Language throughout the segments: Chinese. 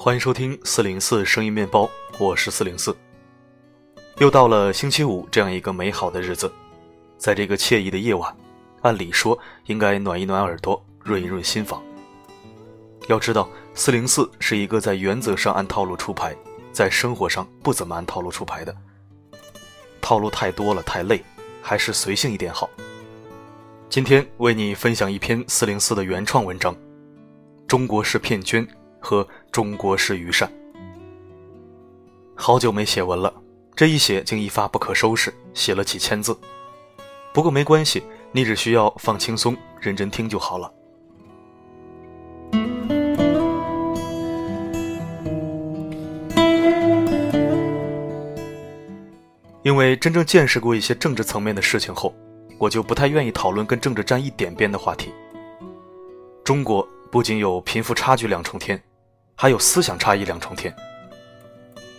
欢迎收听四零四声音面包，我是四零四。又到了星期五这样一个美好的日子，在这个惬意的夜晚，按理说应该暖一暖耳朵，润一润心房。要知道，四零四是一个在原则上按套路出牌，在生活上不怎么按套路出牌的。套路太多了，太累，还是随性一点好。今天为你分享一篇四零四的原创文章，《中国式骗捐》和《中国式愚善》。好久没写文了，这一写竟一发不可收拾，写了几千字。不过没关系，你只需要放轻松，认真听就好了。因为真正见识过一些政治层面的事情后，我就不太愿意讨论跟政治沾一点边的话题。中国不仅有贫富差距两重天，还有思想差异两重天。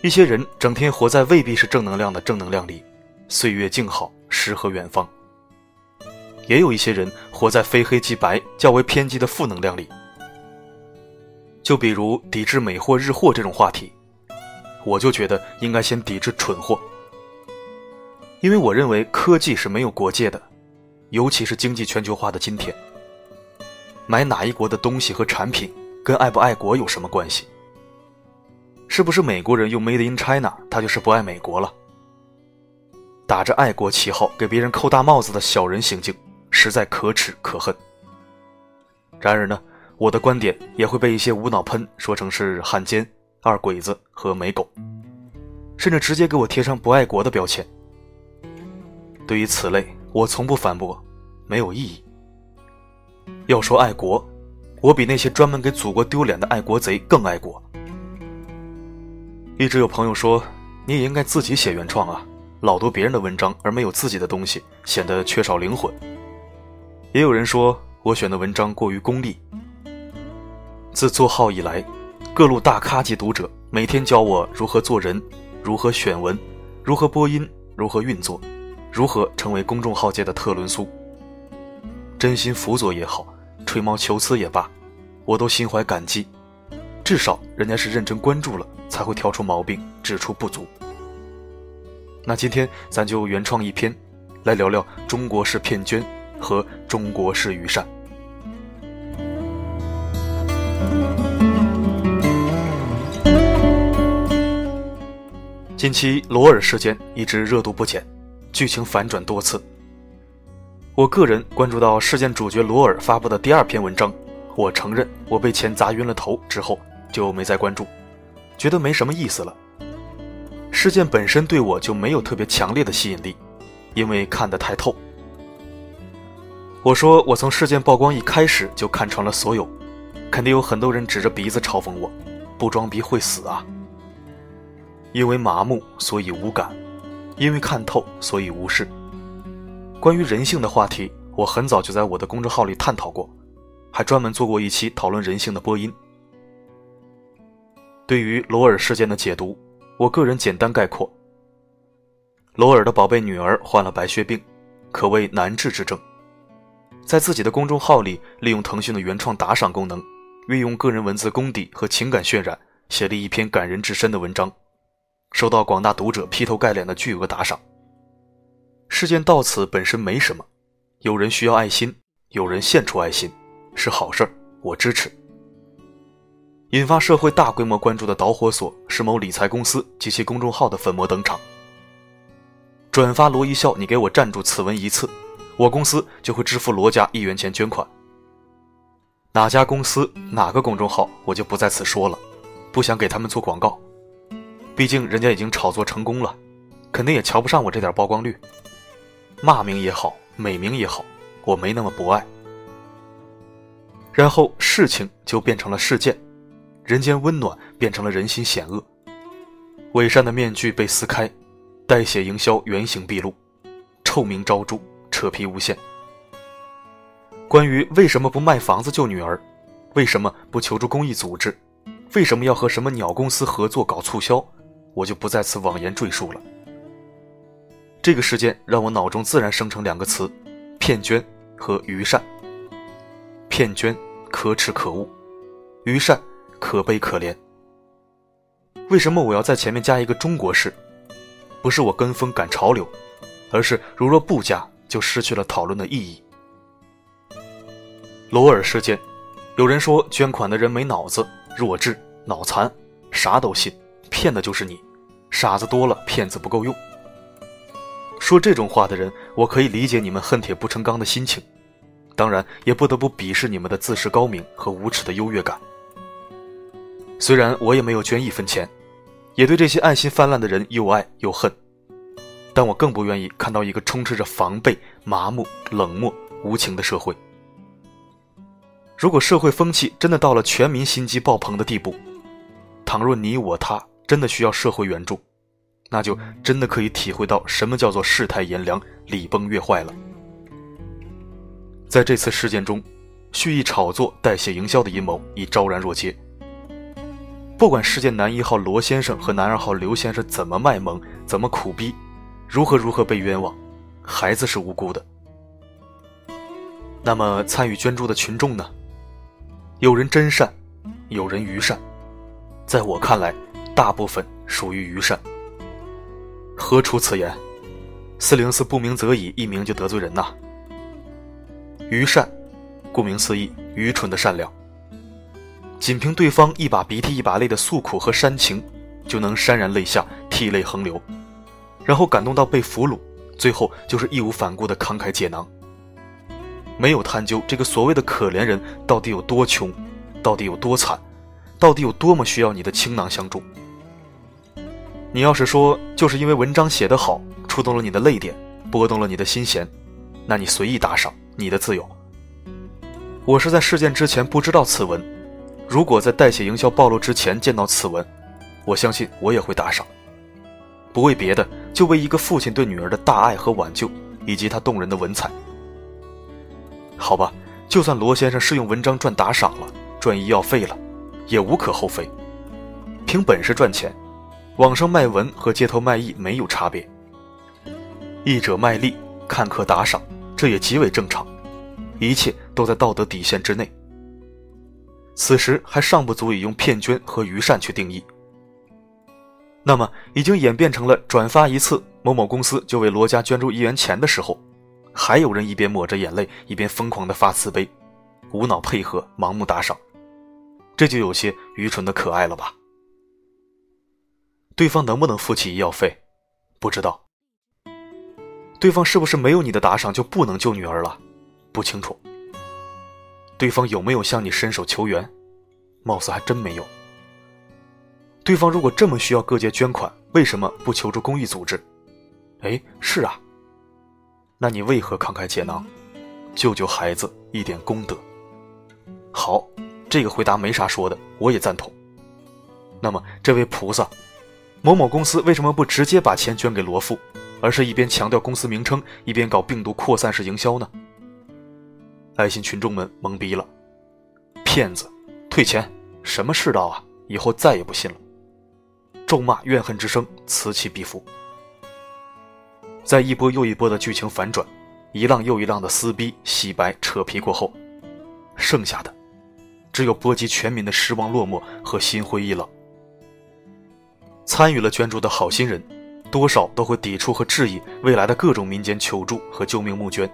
一些人整天活在未必是正能量的正能量里，岁月静好，诗和远方；也有一些人活在非黑即白、较为偏激的负能量里。就比如抵制美货日货这种话题，我就觉得应该先抵制蠢货。因为我认为科技是没有国界的，尤其是经济全球化的今天，买哪一国的东西和产品跟爱不爱国有什么关系？是不是美国人用 Made in China，他就是不爱美国了？打着爱国旗号给别人扣大帽子的小人行径，实在可耻可恨。然而呢，我的观点也会被一些无脑喷说成是汉奸、二鬼子和美狗，甚至直接给我贴上不爱国的标签。对于此类，我从不反驳，没有意义。要说爱国，我比那些专门给祖国丢脸的爱国贼更爱国。一直有朋友说，你也应该自己写原创啊，老读别人的文章而没有自己的东西，显得缺少灵魂。也有人说我选的文章过于功利。自做号以来，各路大咖级读者每天教我如何做人，如何选文，如何播音，如何运作。如何成为公众号界的特仑苏？真心辅佐也好，吹毛求疵也罢，我都心怀感激。至少人家是认真关注了，才会挑出毛病，指出不足。那今天咱就原创一篇，来聊聊中国式骗捐和中国式愚善。近期罗尔事件一直热度不减。剧情反转多次。我个人关注到事件主角罗尔发布的第二篇文章，我承认我被钱砸晕了头之后就没再关注，觉得没什么意思了。事件本身对我就没有特别强烈的吸引力，因为看得太透。我说我从事件曝光一开始就看穿了所有，肯定有很多人指着鼻子嘲讽我，不装逼会死啊！因为麻木，所以无感。因为看透，所以无视。关于人性的话题，我很早就在我的公众号里探讨过，还专门做过一期讨论人性的播音。对于罗尔事件的解读，我个人简单概括：罗尔的宝贝女儿患了白血病，可谓难治之症。在自己的公众号里，利用腾讯的原创打赏功能，运用个人文字功底和情感渲染，写了一篇感人至深的文章。受到广大读者劈头盖脸的巨额打赏。事件到此本身没什么，有人需要爱心，有人献出爱心，是好事儿，我支持。引发社会大规模关注的导火索是某理财公司及其公众号的粉墨登场。转发罗一笑，你给我站住此文一次，我公司就会支付罗家一元钱捐款。哪家公司哪个公众号我就不在此说了，不想给他们做广告。毕竟人家已经炒作成功了，肯定也瞧不上我这点曝光率。骂名也好，美名也好，我没那么博爱。然后事情就变成了事件，人间温暖变成了人心险恶，伪善的面具被撕开，带血营销原形毕露，臭名昭著，扯皮无限。关于为什么不卖房子救女儿，为什么不求助公益组织，为什么要和什么鸟公司合作搞促销？我就不在此妄言赘述了。这个事件让我脑中自然生成两个词：骗捐和愚善。骗捐可耻可恶，愚善可悲可怜。为什么我要在前面加一个中国式？不是我跟风赶潮流，而是如若不加，就失去了讨论的意义。罗尔事件，有人说捐款的人没脑子、弱智、脑残，啥都信，骗的就是你。傻子多了，骗子不够用。说这种话的人，我可以理解你们恨铁不成钢的心情，当然也不得不鄙视你们的自视高明和无耻的优越感。虽然我也没有捐一分钱，也对这些爱心泛滥的人又爱又恨，但我更不愿意看到一个充斥着防备、麻木、冷漠、无情的社会。如果社会风气真的到了全民心机爆棚的地步，倘若你我他真的需要社会援助，那就真的可以体会到什么叫做世态炎凉、礼崩乐坏了。在这次事件中，蓄意炒作、代谢营销的阴谋已昭然若揭。不管事件男一号罗先生和男二号刘先生怎么卖萌、怎么苦逼，如何如何被冤枉，孩子是无辜的。那么参与捐助的群众呢？有人真善，有人愚善，在我看来，大部分属于愚善。何出此言？四零四不鸣则已，一鸣就得罪人呐。愚善，顾名思义，愚蠢的善良。仅凭对方一把鼻涕一把泪的诉苦和煽情，就能潸然泪下，涕泪横流，然后感动到被俘虏，最后就是义无反顾的慷慨解囊。没有探究这个所谓的可怜人到底有多穷，到底有多惨，到底有多么需要你的倾囊相助。你要是说就是因为文章写得好，触动了你的泪点，拨动了你的心弦，那你随意打赏，你的自由。我是在事件之前不知道此文，如果在代写营销暴露之前见到此文，我相信我也会打赏，不为别的，就为一个父亲对女儿的大爱和挽救，以及他动人的文采。好吧，就算罗先生是用文章赚打赏了，赚医药费了，也无可厚非。凭本事赚钱，网上卖文和街头卖艺没有差别。译者卖力，看客打赏，这也极为正常，一切都在道德底线之内。此时还尚不足以用骗捐和愚善去定义。那么，已经演变成了转发一次，某某公司就为罗家捐助一元钱的时候。还有人一边抹着眼泪，一边疯狂的发慈悲，无脑配合，盲目打赏，这就有些愚蠢的可爱了吧？对方能不能付起医药费？不知道。对方是不是没有你的打赏就不能救女儿了？不清楚。对方有没有向你伸手求援？貌似还真没有。对方如果这么需要各界捐款，为什么不求助公益组织？哎，是啊。那你为何慷慨解囊，救救孩子一点功德？好，这个回答没啥说的，我也赞同。那么，这位菩萨，某某公司为什么不直接把钱捐给罗富，而是一边强调公司名称，一边搞病毒扩散式营销呢？爱心群众们懵逼了，骗子，退钱，什么世道啊？以后再也不信了。咒骂怨恨之声此起彼伏。在一波又一波的剧情反转，一浪又一浪的撕逼、洗白、扯皮过后，剩下的只有波及全民的失望、落寞和心灰意冷。参与了捐助的好心人，多少都会抵触和质疑未来的各种民间求助和救命募捐。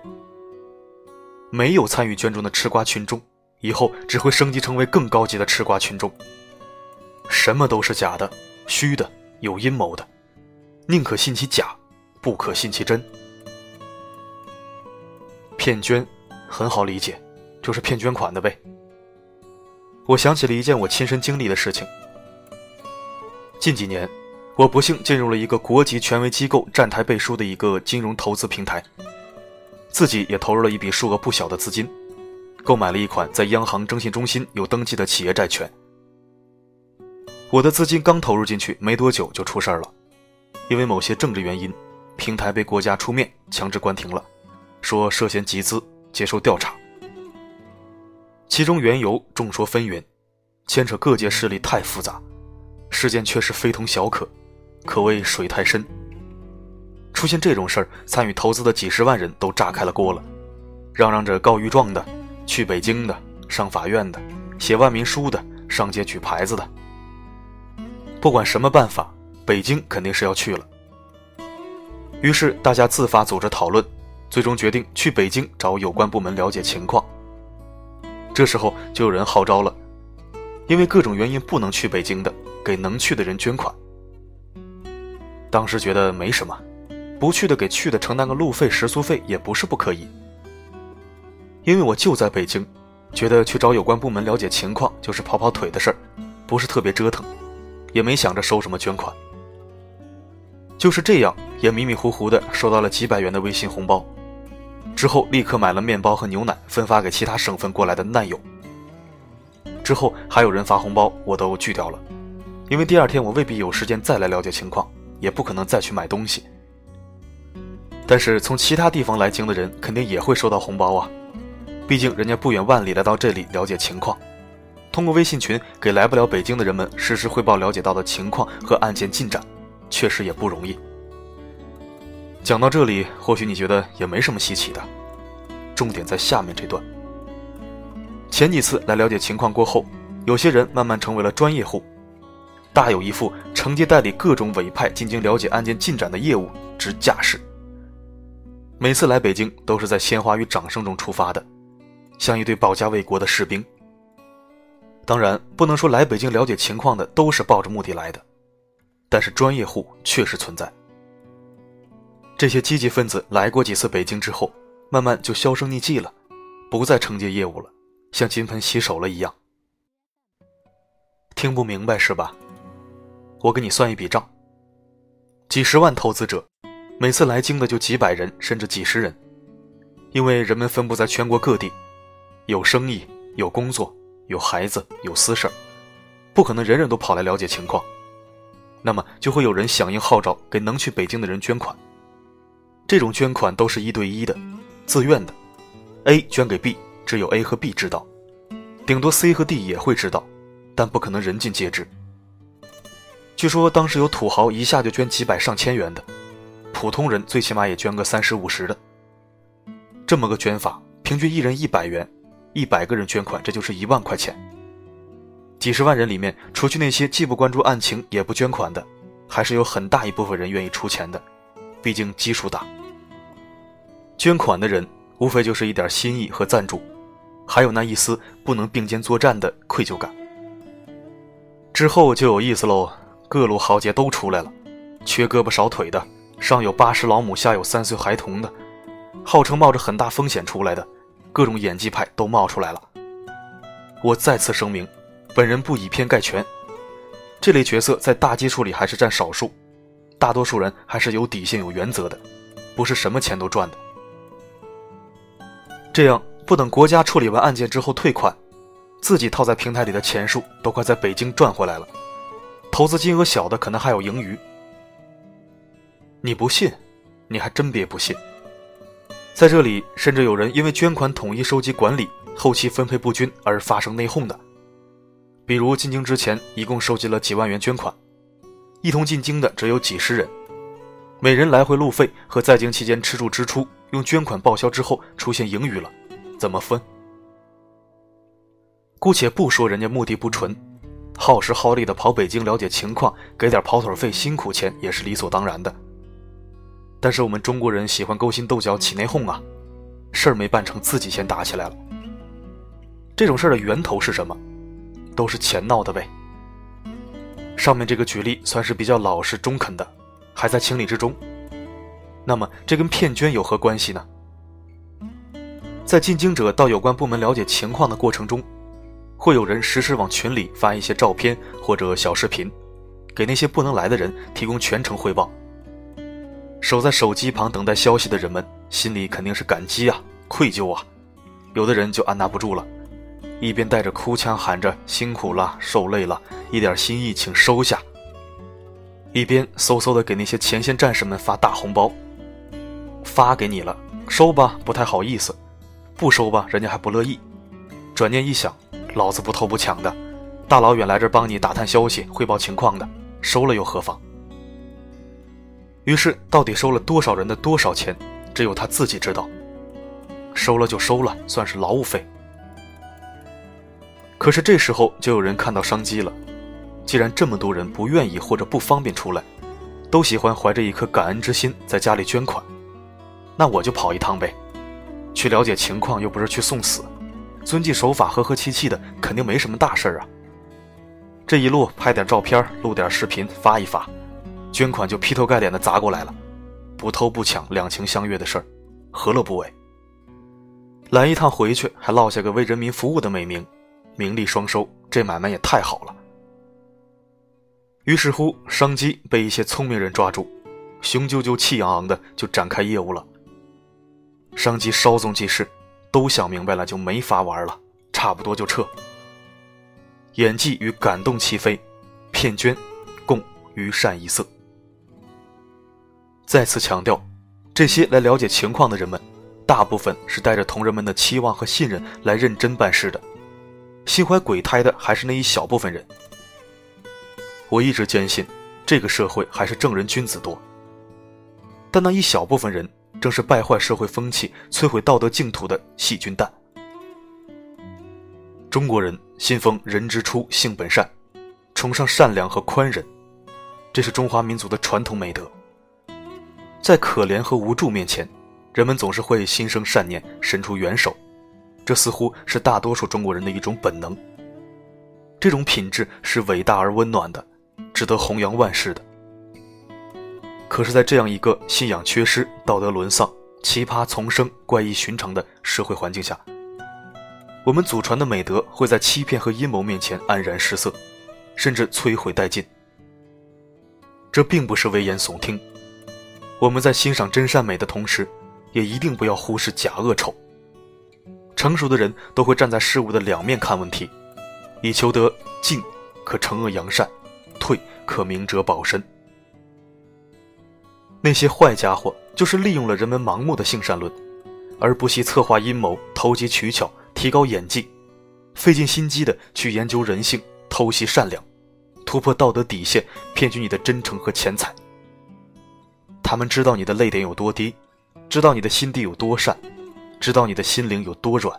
没有参与捐助的吃瓜群众，以后只会升级成为更高级的吃瓜群众。什么都是假的、虚的、有阴谋的，宁可信其假。不可信其真，骗捐很好理解，就是骗捐款的呗。我想起了一件我亲身经历的事情。近几年，我不幸进入了一个国际权威机构站台背书的一个金融投资平台，自己也投入了一笔数额不小的资金，购买了一款在央行征信中心有登记的企业债券。我的资金刚投入进去没多久就出事儿了，因为某些政治原因。平台被国家出面强制关停了，说涉嫌集资，接受调查。其中缘由众说纷纭，牵扯各界势力太复杂，事件却是非同小可，可谓水太深。出现这种事儿，参与投资的几十万人都炸开了锅了，嚷嚷着告御状的、去北京的、上法院的、写万民书的、上街举牌子的。不管什么办法，北京肯定是要去了。于是大家自发组织讨论，最终决定去北京找有关部门了解情况。这时候就有人号召了，因为各种原因不能去北京的，给能去的人捐款。当时觉得没什么，不去的给去的承担个路费、食宿费也不是不可以。因为我就在北京，觉得去找有关部门了解情况就是跑跑腿的事儿，不是特别折腾，也没想着收什么捐款。就是这样，也迷迷糊糊的收到了几百元的微信红包，之后立刻买了面包和牛奶分发给其他省份过来的难友。之后还有人发红包，我都拒掉了，因为第二天我未必有时间再来了解情况。也不可能再去买东西，但是从其他地方来京的人肯定也会收到红包啊，毕竟人家不远万里来到这里了解情况，通过微信群给来不了北京的人们实时汇报了解到的情况和案件进展，确实也不容易。讲到这里，或许你觉得也没什么稀奇的，重点在下面这段。前几次来了解情况过后，有些人慢慢成为了专业户。大有一副承接代理各种委派进京了解案件进展的业务之架势。每次来北京都是在鲜花与掌声中出发的，像一队保家卫国的士兵。当然，不能说来北京了解情况的都是抱着目的来的，但是专业户确实存在。这些积极分子来过几次北京之后，慢慢就销声匿迹了，不再承接业务了，像金盆洗手了一样。听不明白是吧？我给你算一笔账。几十万投资者，每次来京的就几百人，甚至几十人，因为人们分布在全国各地，有生意，有工作，有孩子，有私事，不可能人人都跑来了解情况。那么就会有人响应号召，给能去北京的人捐款。这种捐款都是一对一的，自愿的。A 捐给 B，只有 A 和 B 知道，顶多 C 和 D 也会知道，但不可能人尽皆知。据说当时有土豪一下就捐几百上千元的，普通人最起码也捐个三十五十的。这么个捐法，平均一人一百元，一百个人捐款，这就是一万块钱。几十万人里面，除去那些既不关注案情也不捐款的，还是有很大一部分人愿意出钱的，毕竟基数大。捐款的人无非就是一点心意和赞助，还有那一丝不能并肩作战的愧疚感。之后就有意思喽。各路豪杰都出来了，缺胳膊少腿的，上有八十老母，下有三岁孩童的，号称冒着很大风险出来的，各种演技派都冒出来了。我再次声明，本人不以偏概全，这类角色在大基数里还是占少数，大多数人还是有底线、有原则的，不是什么钱都赚的。这样不等国家处理完案件之后退款，自己套在平台里的钱数都快在北京赚回来了。投资金额小的可能还有盈余，你不信，你还真别不信。在这里，甚至有人因为捐款统一收集管理，后期分配不均而发生内讧的。比如进京之前，一共收集了几万元捐款，一同进京的只有几十人，每人来回路费和在京期间吃住支出用捐款报销之后出现盈余了，怎么分？姑且不说人家目的不纯。耗时耗力的跑北京了解情况，给点跑腿费、辛苦钱也是理所当然的。但是我们中国人喜欢勾心斗角、起内讧啊，事儿没办成，自己先打起来了。这种事儿的源头是什么？都是钱闹的呗。上面这个举例算是比较老实、中肯的，还在情理之中。那么这跟骗捐有何关系呢？在进京者到有关部门了解情况的过程中。会有人实时往群里发一些照片或者小视频，给那些不能来的人提供全程汇报。守在手机旁等待消息的人们心里肯定是感激啊、愧疚啊，有的人就按捺不住了，一边带着哭腔喊着“辛苦了，受累了，一点心意请收下”，一边嗖嗖的给那些前线战士们发大红包。发给你了，收吧，不太好意思；不收吧，人家还不乐意。转念一想。老子不偷不抢的，大老远来这帮你打探消息、汇报情况的，收了又何妨？于是，到底收了多少人的多少钱，只有他自己知道。收了就收了，算是劳务费。可是这时候就有人看到商机了，既然这么多人不愿意或者不方便出来，都喜欢怀着一颗感恩之心在家里捐款，那我就跑一趟呗，去了解情况又不是去送死，遵纪守法、和和气气的，肯定没什么大事儿啊。这一路拍点照片、录点视频发一发，捐款就劈头盖脸的砸过来了，不偷不抢、两情相悦的事儿，何乐不为？来一趟回去还落下个为人民服务的美名，名利双收，这买卖也太好了。于是乎，商机被一些聪明人抓住，雄赳赳、气昂昂的就展开业务了。商机稍纵即逝，都想明白了就没法玩了，差不多就撤。演技与感动齐飞，骗捐，共于善一色。再次强调，这些来了解情况的人们。大部分是带着同仁们的期望和信任来认真办事的，心怀鬼胎的还是那一小部分人。我一直坚信，这个社会还是正人君子多。但那一小部分人，正是败坏社会风气、摧毁道德净土的细菌弹。中国人信奉人之初性本善，崇尚善良和宽仁，这是中华民族的传统美德。在可怜和无助面前。人们总是会心生善念，伸出援手，这似乎是大多数中国人的一种本能。这种品质是伟大而温暖的，值得弘扬万世的。可是，在这样一个信仰缺失、道德沦丧、奇葩丛生、怪异寻常的社会环境下，我们祖传的美德会在欺骗和阴谋面前黯然失色，甚至摧毁殆尽。这并不是危言耸听，我们在欣赏真善美的同时。也一定不要忽视假恶丑。成熟的人都会站在事物的两面看问题，以求得进可惩恶扬善，退可明哲保身。那些坏家伙就是利用了人们盲目的性善论，而不惜策划阴谋、投机取巧、提高演技，费尽心机的去研究人性、偷袭善良、突破道德底线，骗取你的真诚和钱财。他们知道你的泪点有多低。知道你的心地有多善，知道你的心灵有多软。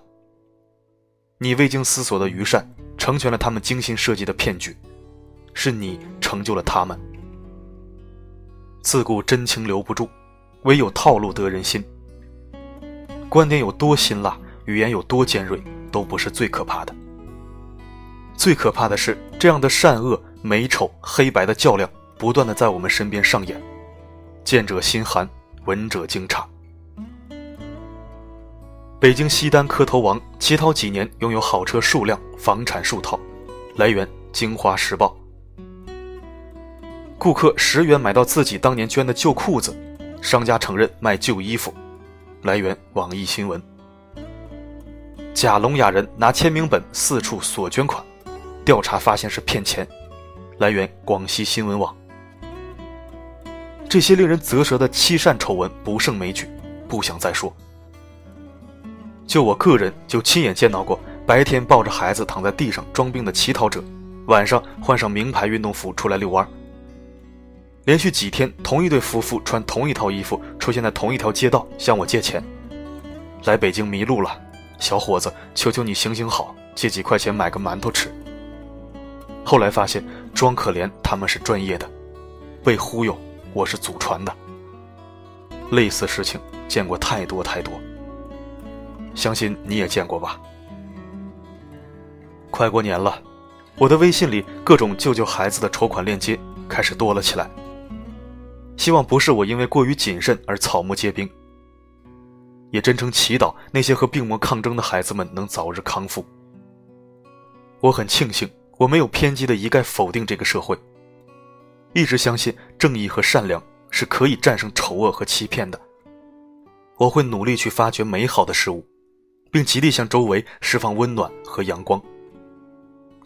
你未经思索的愚善，成全了他们精心设计的骗局，是你成就了他们。自古真情留不住，唯有套路得人心。观点有多辛辣，语言有多尖锐，都不是最可怕的。最可怕的是，这样的善恶、美丑、黑白的较量，不断的在我们身边上演，见者心寒，闻者惊诧。北京西单磕头王乞讨几年，拥有好车数辆，房产数套。来源：京华时报。顾客十元买到自己当年捐的旧裤子，商家承认卖旧衣服。来源：网易新闻。假聋哑人拿签名本四处索捐款，调查发现是骗钱。来源：广西新闻网。这些令人啧舌的欺善丑闻不胜枚举，不想再说。就我个人就亲眼见到过，白天抱着孩子躺在地上装病的乞讨者，晚上换上名牌运动服出来遛弯。连续几天，同一对夫妇穿同一套衣服出现在同一条街道向我借钱。来北京迷路了，小伙子，求求你行行好，借几块钱买个馒头吃。后来发现装可怜他们是专业的，被忽悠我是祖传的。类似事情见过太多太多。相信你也见过吧。快过年了，我的微信里各种救救孩子的筹款链接开始多了起来。希望不是我因为过于谨慎而草木皆兵，也真诚祈祷那些和病魔抗争的孩子们能早日康复。我很庆幸我没有偏激的一概否定这个社会，一直相信正义和善良是可以战胜丑恶和欺骗的。我会努力去发掘美好的事物。并极力向周围释放温暖和阳光，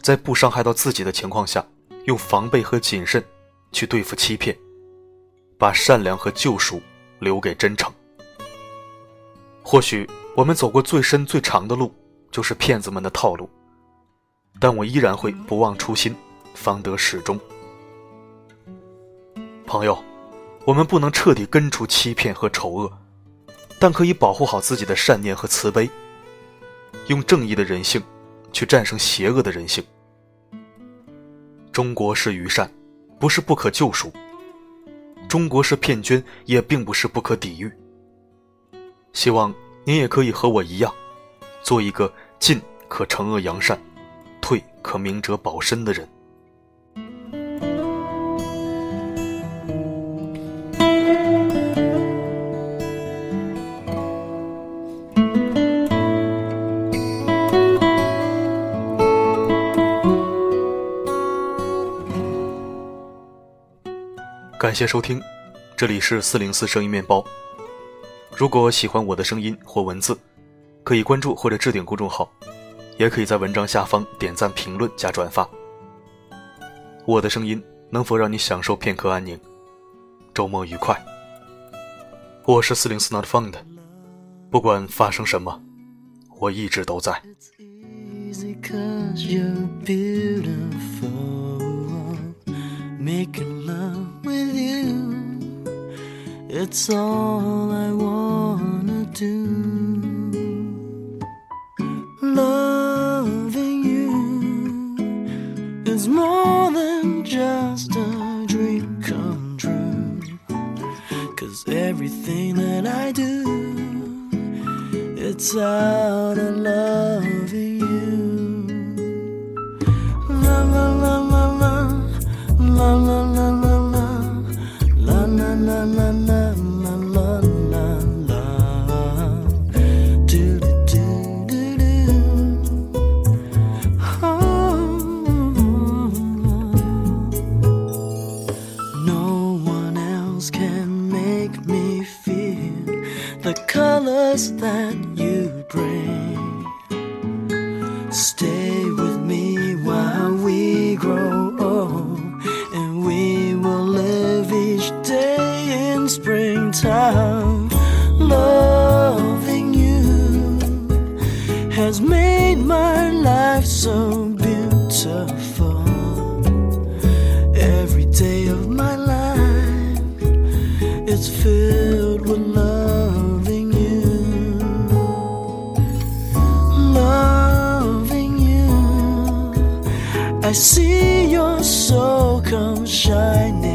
在不伤害到自己的情况下，用防备和谨慎去对付欺骗，把善良和救赎留给真诚。或许我们走过最深最长的路，就是骗子们的套路，但我依然会不忘初心，方得始终。朋友，我们不能彻底根除欺骗和丑恶，但可以保护好自己的善念和慈悲。用正义的人性，去战胜邪恶的人性。中国是余善，不是不可救赎；中国式骗捐，也并不是不可抵御。希望您也可以和我一样，做一个进可惩恶扬善，退可明哲保身的人。感谢收听，这里是四零四声音面包。如果喜欢我的声音或文字，可以关注或者置顶公众号，也可以在文章下方点赞、评论加转发。我的声音能否让你享受片刻安宁？周末愉快。我是四零四 Not Found，不管发生什么，我一直都在。It's all I wanna do. Loving you is more than just a dream come true. Cause everything that I do, it's out of loving you. La la la I see your soul come shining